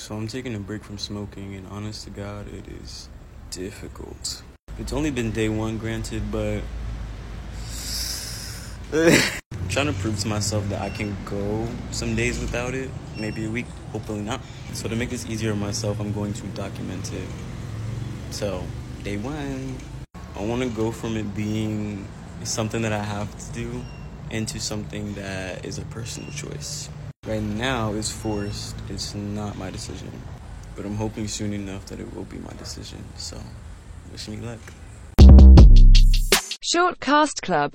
So I'm taking a break from smoking, and honest to God, it is difficult. It's only been day one, granted, but I'm trying to prove to myself that I can go some days without it, maybe a week, hopefully not. So to make this easier on myself, I'm going to document it. So, day one, I want to go from it being something that I have to do into something that is a personal choice. Right now, it's forced, it's not my decision. But I'm hoping soon enough that it will be my decision. So, wish me luck. Short Cast Club